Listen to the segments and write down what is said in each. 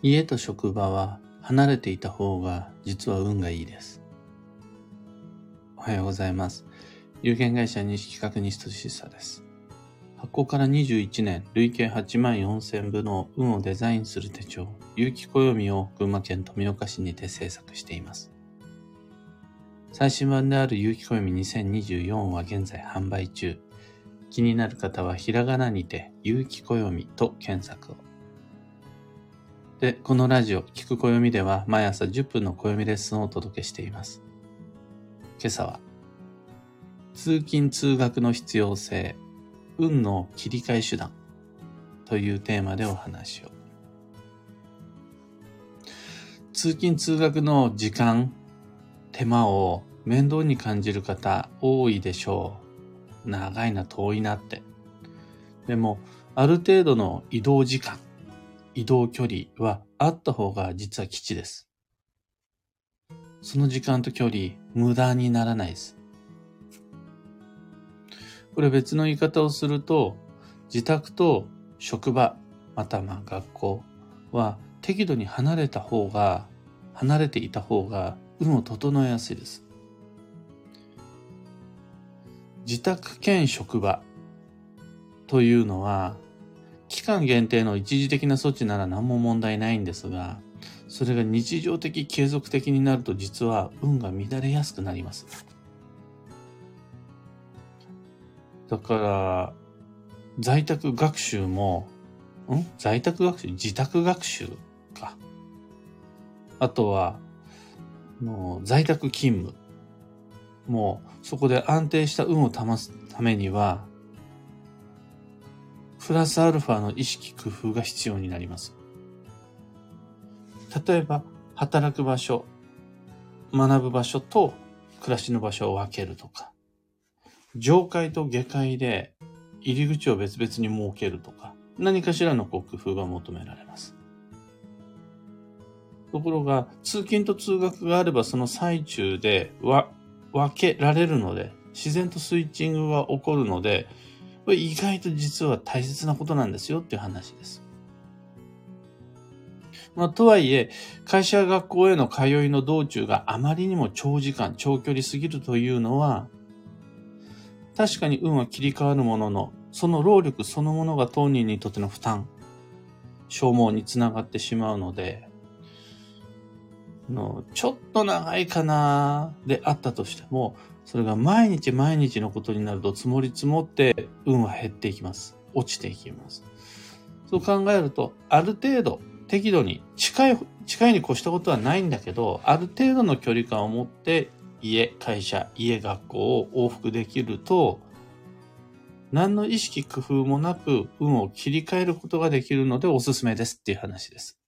家と職場は離れていた方が実は運がいいです。おはようございます。有限会社西企画西俊久です。発行から21年、累計8万4000部の運をデザインする手帳、有機暦を群馬県富岡市にて制作しています。最新版である有機暦2024は現在販売中。気になる方はひらがなにて、有機暦と検索を。で、このラジオ、聞く暦では毎朝10分の暦レッスンをお届けしています。今朝は、通勤通学の必要性、運の切り替え手段というテーマでお話を。通勤通学の時間、手間を面倒に感じる方多いでしょう。長いな、遠いなって。でも、ある程度の移動時間、移動距離はあった方が実は基地です。その時間と距離、無駄にならないです。これ別の言い方をすると、自宅と職場、またまあ学校は適度に離れた方が、離れていた方が運を整えやすいです。自宅兼職場というのは、期間限定の一時的な措置なら何も問題ないんですが、それが日常的、継続的になると実は運が乱れやすくなります。だから、在宅学習も、ん？在宅学習？自宅学習か。あとは、もう在宅勤務。もうそこで安定した運を保つためには、プラスアルファの意識工夫が必要になります。例えば、働く場所、学ぶ場所と暮らしの場所を分けるとか、上階と下階で入り口を別々に設けるとか、何かしらの工夫が求められます。ところが、通勤と通学があればその最中で分けられるので、自然とスイッチングが起こるので、これ意外と実は大切なことなんですよっていう話です。まあ、とはいえ、会社や学校への通いの道中があまりにも長時間、長距離すぎるというのは、確かに運は切り替わるものの、その労力そのものが当人にとっての負担、消耗につながってしまうので、のちょっと長いかなであったとしても、それが毎日毎日のことになると積もり積もって運は減っていきます。落ちていきます。そう考えると、ある程度適度に近い、近いに越したことはないんだけど、ある程度の距離感を持って家、会社、家、学校を往復できると、何の意識工夫もなく運を切り替えることができるのでおすすめですっていう話です。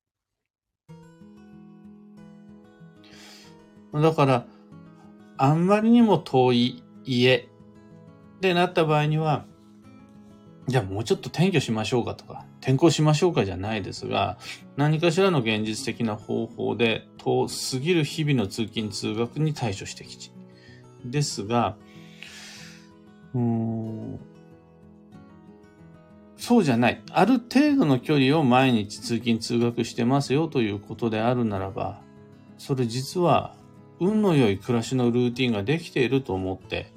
だから、あんまりにも遠い家でなった場合には、じゃあもうちょっと転居しましょうかとか、転校しましょうかじゃないですが、何かしらの現実的な方法で遠すぎる日々の通勤通学に対処してきち。ですが、うーんそうじゃない。ある程度の距離を毎日通勤通学してますよということであるならば、それ実は運の良い暮らしのルーティンができていると思って、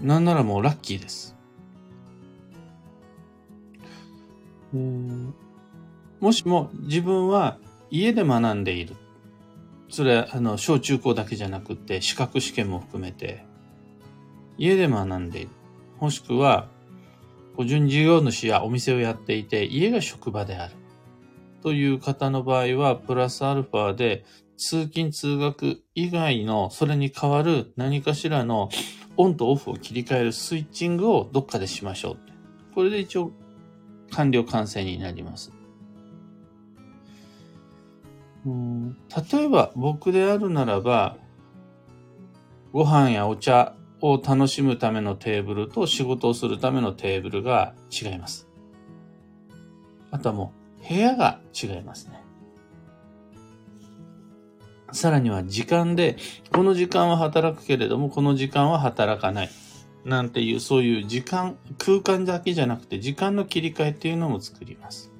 なんならもうラッキーです。もしも自分は家で学んでいる。それは、あの、小中高だけじゃなくて、資格試験も含めて、家で学んでいる。もしくは、個人事業主やお店をやっていて、家が職場である。という方の場合は、プラスアルファで通勤通学以外のそれに代わる何かしらのオンとオフを切り替えるスイッチングをどっかでしましょう。これで一応完了完成になります。うん例えば僕であるならば、ご飯やお茶を楽しむためのテーブルと仕事をするためのテーブルが違います。あとはもう部屋が違いますね。さらには時間で、この時間は働くけれども、この時間は働かない。なんていう、そういう時間、空間だけじゃなくて、時間の切り替えっていうのも作ります。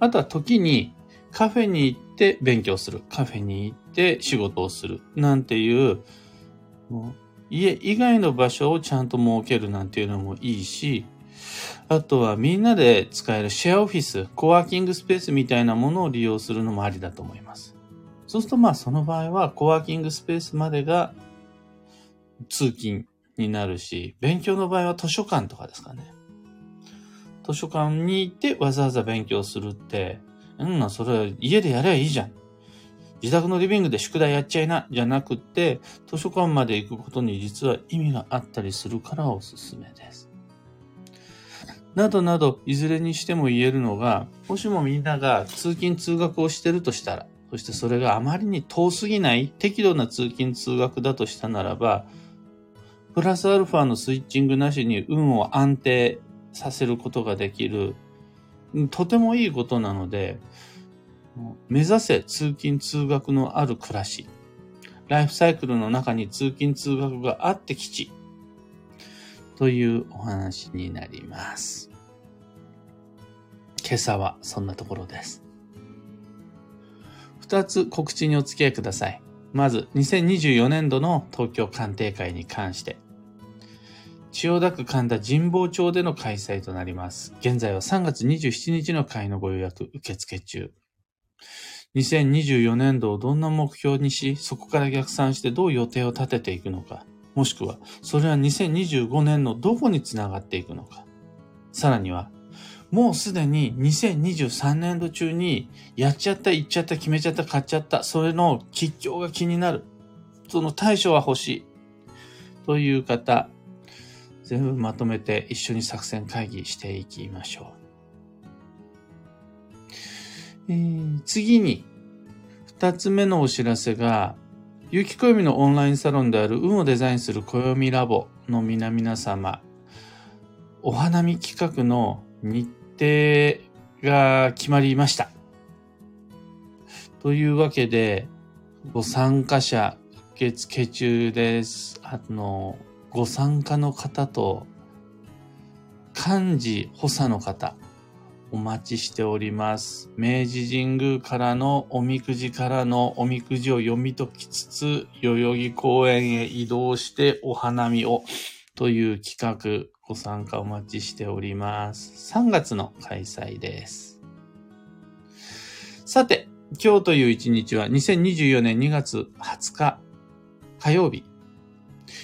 あとは時にカフェに行って勉強する。カフェに行って仕事をする。なんていう、家以外の場所をちゃんと設けるなんていうのもいいし、あとはみんなで使えるシェアオフィス、コワーキングスペースみたいなものを利用するのもありだと思います。そうするとまあその場合はコワーキングスペースまでが通勤になるし、勉強の場合は図書館とかですかね。図書館に行ってわざわざ勉強するって、うん、それは家でやればいいじゃん。自宅のリビングで宿題やっちゃいな、じゃなくて、図書館まで行くことに実は意味があったりするからおすすめです。などなど、いずれにしても言えるのが、もしもみんなが通勤通学をしてるとしたら、そしてそれがあまりに遠すぎない適度な通勤通学だとしたならば、プラスアルファのスイッチングなしに運を安定させることができる、とてもいいことなので、目指せ通勤通学のある暮らし。ライフサイクルの中に通勤通学があって基地。というお話になります。今朝はそんなところです。二つ告知にお付き合いください。まず、2024年度の東京鑑定会に関して。千代田区神田神保町での開催となります。現在は3月27日の会のご予約受付中。2024年度をどんな目標にし、そこから逆算してどう予定を立てていくのか。もしくは、それは2025年のどこにつながっていくのか。さらには、もうすでに2023年度中に、やっちゃった、言っちゃった、決めちゃった、買っちゃった、それの吉祥が気になる。その対処は欲しい。という方、全部まとめて一緒に作戦会議していきましょう。えー、次に、二つ目のお知らせが、有機暦のオンラインサロンである運をデザインする暦ラボの皆々様、お花見企画の日程が決まりました。というわけで、ご参加者受付中です。あの、ご参加の方と、漢字補佐の方、お待ちしております。明治神宮からのおみくじからのおみくじを読み解きつつ、代々木公園へ移動してお花見をという企画、ご参加お待ちしております。3月の開催です。さて、今日という一日は2024年2月20日火曜日。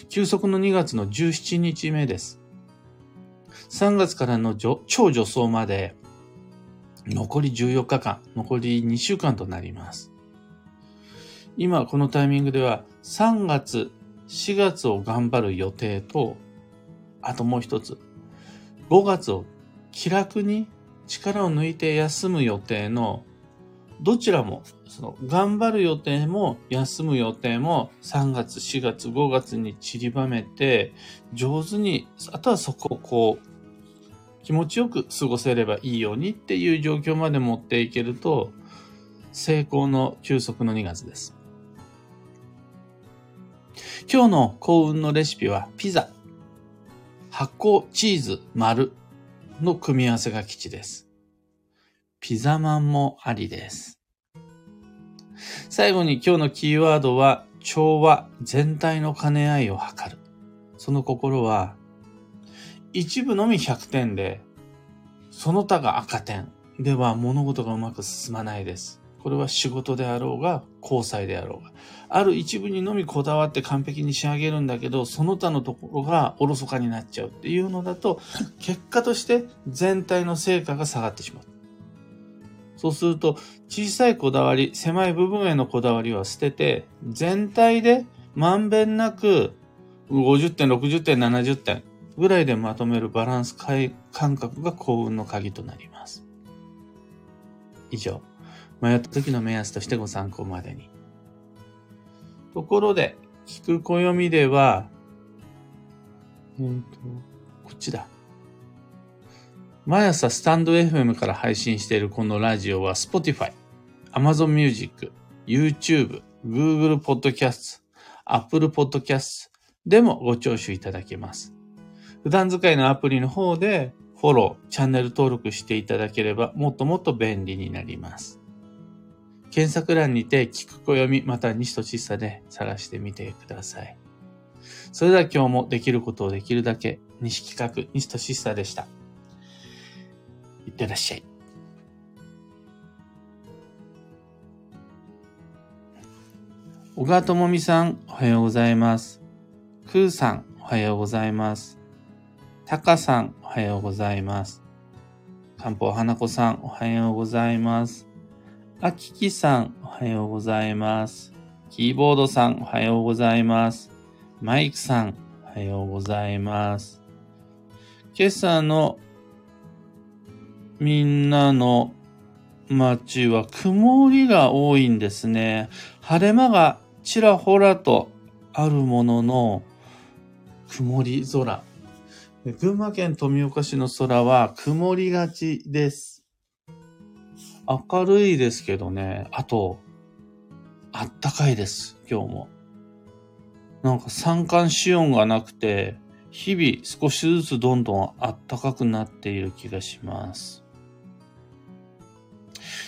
休息の2月の17日目です。3月からの超助走まで残り14日間、残り2週間となります。今このタイミングでは3月、4月を頑張る予定と、あともう一つ、5月を気楽に力を抜いて休む予定のどちらも、その、頑張る予定も、休む予定も、3月、4月、5月に散りばめて、上手に、あとはそこをこう、気持ちよく過ごせればいいようにっていう状況まで持っていけると、成功の休息の2月です。今日の幸運のレシピはピザ、発酵チーズ丸の組み合わせが基地です。ピザマンもありです。最後に今日のキーワードは調和全体の兼ね合いを図る。その心は一部のみ100点で、その他が赤点では物事がうまく進まないです。これは仕事であろうが、交際であろうが。ある一部にのみこだわって完璧に仕上げるんだけど、その他のところがおろそかになっちゃうっていうのだと、結果として全体の成果が下がってしまう。そうすると、小さいこだわり、狭い部分へのこだわりは捨てて、全体でまんべんなく50点、60点、70点、ぐらいでまとめるバランス感覚が幸運の鍵となります。以上、迷った時の目安としてご参考までに。ところで、聞く暦では、えっ、ー、と、こっちだ。毎朝スタンド FM から配信しているこのラジオは Spotify、Amazon Music、YouTube、Google Podcast、Apple Podcast でもご聴取いただけます。普段使いのアプリの方で、フォロー、チャンネル登録していただければもっともっと便利になります。検索欄にて聞く暦また西とさで探してみてください。それでは今日もできることをできるだけ西企画西とさでした。いってらっしゃい。小川智美さん、おはようございます。くーさん、おはようございます。たかさん、おはようございます。かんぽうはなこさん、おはようございます。あききさん、おはようございます。キーボードさん、おはようございます。マイクさん、おはようございます。今朝のみんなの街は曇りが多いんですね。晴れ間がちらほらとあるものの曇り空。群馬県富岡市の空は曇りがちです。明るいですけどね。あと、あったかいです。今日も。なんか三寒四温がなくて、日々少しずつどんどん暖かくなっている気がします。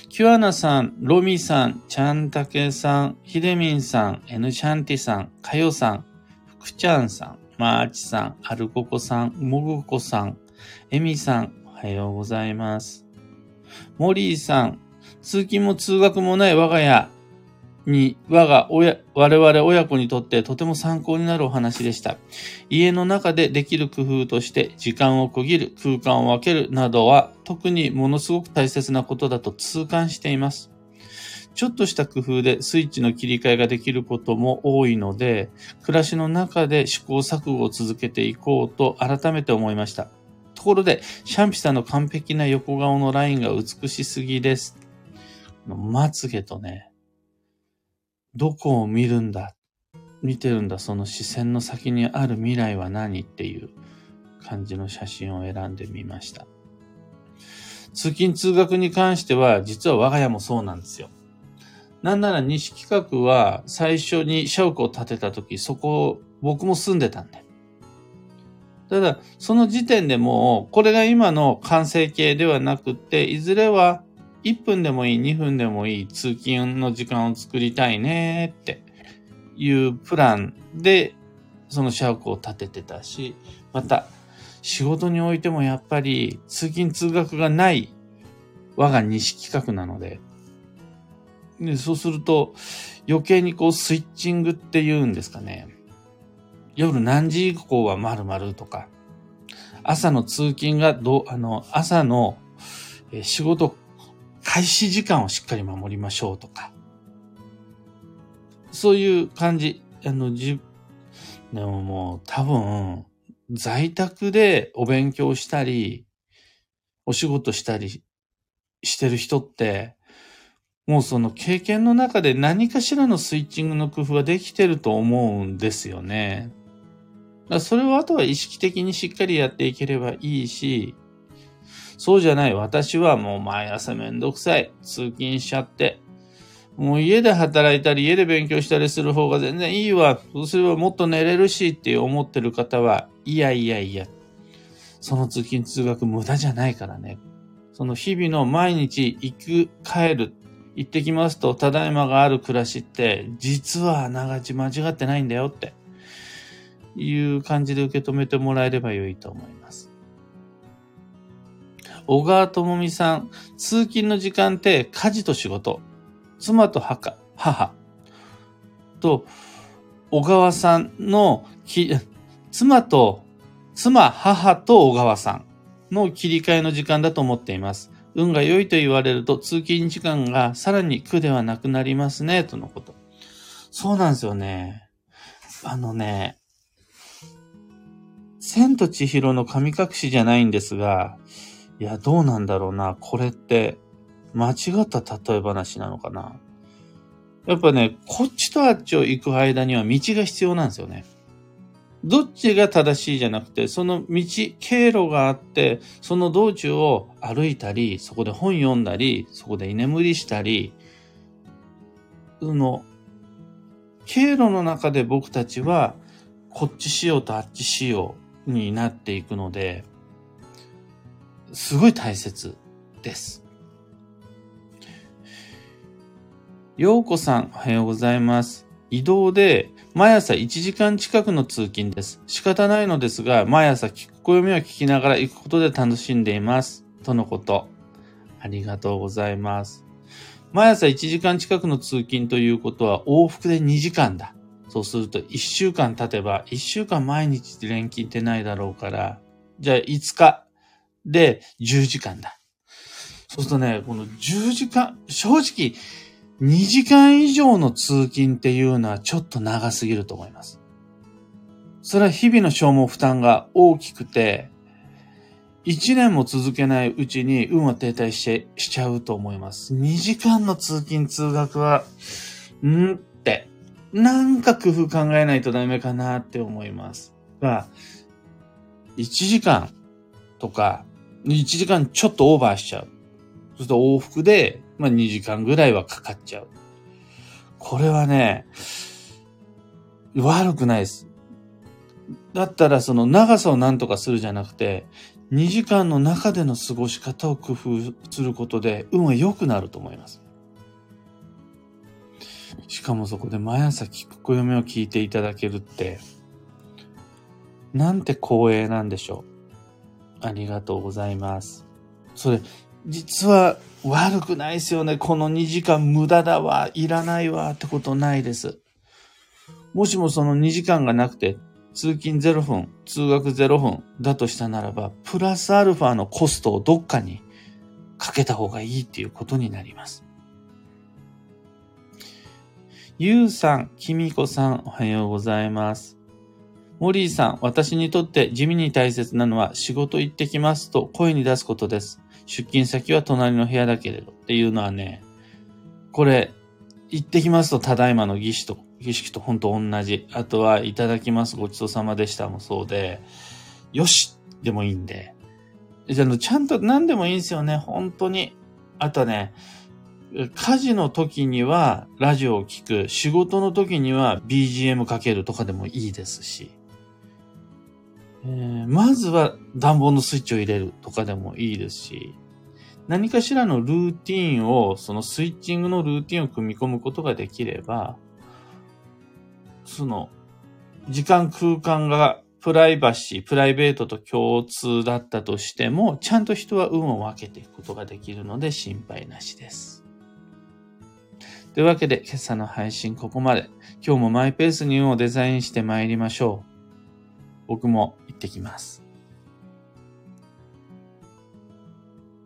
キュアナさん、ロミさん、チャンタケさん、ヒデミンさん、エヌシャンティさん、カヨさん、フクチャンさん、マーチさん、アルココさん、モグコさん、エミさん、おはようございます。モリーさん、通勤も通学もない我が家に、我が親、我々親子にとってとても参考になるお話でした。家の中でできる工夫として、時間を区切る、空間を分けるなどは、特にものすごく大切なことだと痛感しています。ちょっとした工夫でスイッチの切り替えができることも多いので、暮らしの中で試行錯誤を続けていこうと改めて思いました。ところで、シャンピさんの完璧な横顔のラインが美しすぎです。まつげとね、どこを見るんだ見てるんだ、その視線の先にある未来は何っていう感じの写真を選んでみました。通勤通学に関しては、実は我が家もそうなんですよ。なんなら西企画は最初に社屋を建てた時、そこ僕も住んでたんで。ただ、その時点でもう、これが今の完成形ではなくて、いずれは1分でもいい、2分でもいい通勤の時間を作りたいねっていうプランで、その社屋を建ててたし、また、仕事においてもやっぱり通勤通学がない我が西企画なので、で、そうすると、余計にこうスイッチングって言うんですかね。夜何時以降は〇〇とか、朝の通勤がど、あの、朝の仕事開始時間をしっかり守りましょうとか、そういう感じ。あの、じ、でももう多分、在宅でお勉強したり、お仕事したりしてる人って、もうその経験の中で何かしらのスイッチングの工夫はできてると思うんですよね。それをあとは意識的にしっかりやっていければいいし、そうじゃない。私はもう毎朝めんどくさい。通勤しちゃって。もう家で働いたり家で勉強したりする方が全然いいわ。そうすればもっと寝れるしって思ってる方は、いやいやいや。その通勤通学無駄じゃないからね。その日々の毎日行く、帰る行ってきますと、ただいまがある暮らしって、実はあながち間違ってないんだよって、いう感じで受け止めてもらえれば良いと思います。小川智美さん、通勤の時間って家事と仕事、妻と母、母と、小川さんの、妻と、妻、母と小川さんの切り替えの時間だと思っています。運が良いと言われると通勤時間がさらに苦ではなくなりますね、とのこと。そうなんですよね。あのね、千と千尋の神隠しじゃないんですが、いや、どうなんだろうな。これって、間違った例え話なのかな。やっぱね、こっちとあっちを行く間には道が必要なんですよね。どっちが正しいじゃなくて、その道、経路があって、その道中を歩いたり、そこで本読んだり、そこで居眠りしたり、その、経路の中で僕たちは、こっちしようとあっちしようになっていくので、すごい大切です。ようこさん、おはようございます。移動で毎朝1時間近くの通勤です。仕方ないのですが、毎朝聞く暦を聞きながら行くことで楽しんでいます。とのこと。ありがとうございます。毎朝1時間近くの通勤ということは往復で2時間だ。そうすると1週間経てば、1週間毎日連勤ってないだろうから、じゃあ5日で10時間だ。そうするとね、この10時間、正直、2時間以上の通勤っていうのはちょっと長すぎると思います。それは日々の消耗負担が大きくて、1年も続けないうちに運は停滞してしちゃうと思います。2時間の通勤通学は、んって、なんか工夫考えないとダメかなって思います。が、1時間とか、1時間ちょっとオーバーしちゃう。そうすると往復でまあ2時間ぐらいはかかっちゃう。これはね、悪くないです。だったらその長さを何とかするじゃなくて、2時間の中での過ごし方を工夫することで運は良くなると思います。しかもそこで毎朝聞く暦を聞いていただけるって、なんて光栄なんでしょう。ありがとうございます。それ、実は悪くないですよね。この2時間無駄だわ、いらないわってことないです。もしもその2時間がなくて、通勤0分、通学0分だとしたならば、プラスアルファのコストをどっかにかけた方がいいっていうことになります。ゆうさん、きみこさん、おはようございます。モリーさん、私にとって地味に大切なのは仕事行ってきますと声に出すことです。出勤先は隣の部屋だけれどっていうのはね、これ、行ってきますとただいまの儀式と、儀式と本当同じ。あとは、いただきますごちそうさまでしたもそうで、よしでもいいんで。じゃあ、ちゃんと何でもいいんですよね、本当に。あとね、家事の時にはラジオを聴く、仕事の時には BGM かけるとかでもいいですし。えー、まずは暖房のスイッチを入れるとかでもいいですし、何かしらのルーティンを、そのスイッチングのルーティンを組み込むことができれば、その、時間空間がプライバシー、プライベートと共通だったとしても、ちゃんと人は運を分けていくことができるので心配なしです。というわけで、今朝の配信ここまで。今日もマイペースに運をデザインして参りましょう。僕も行ってきます。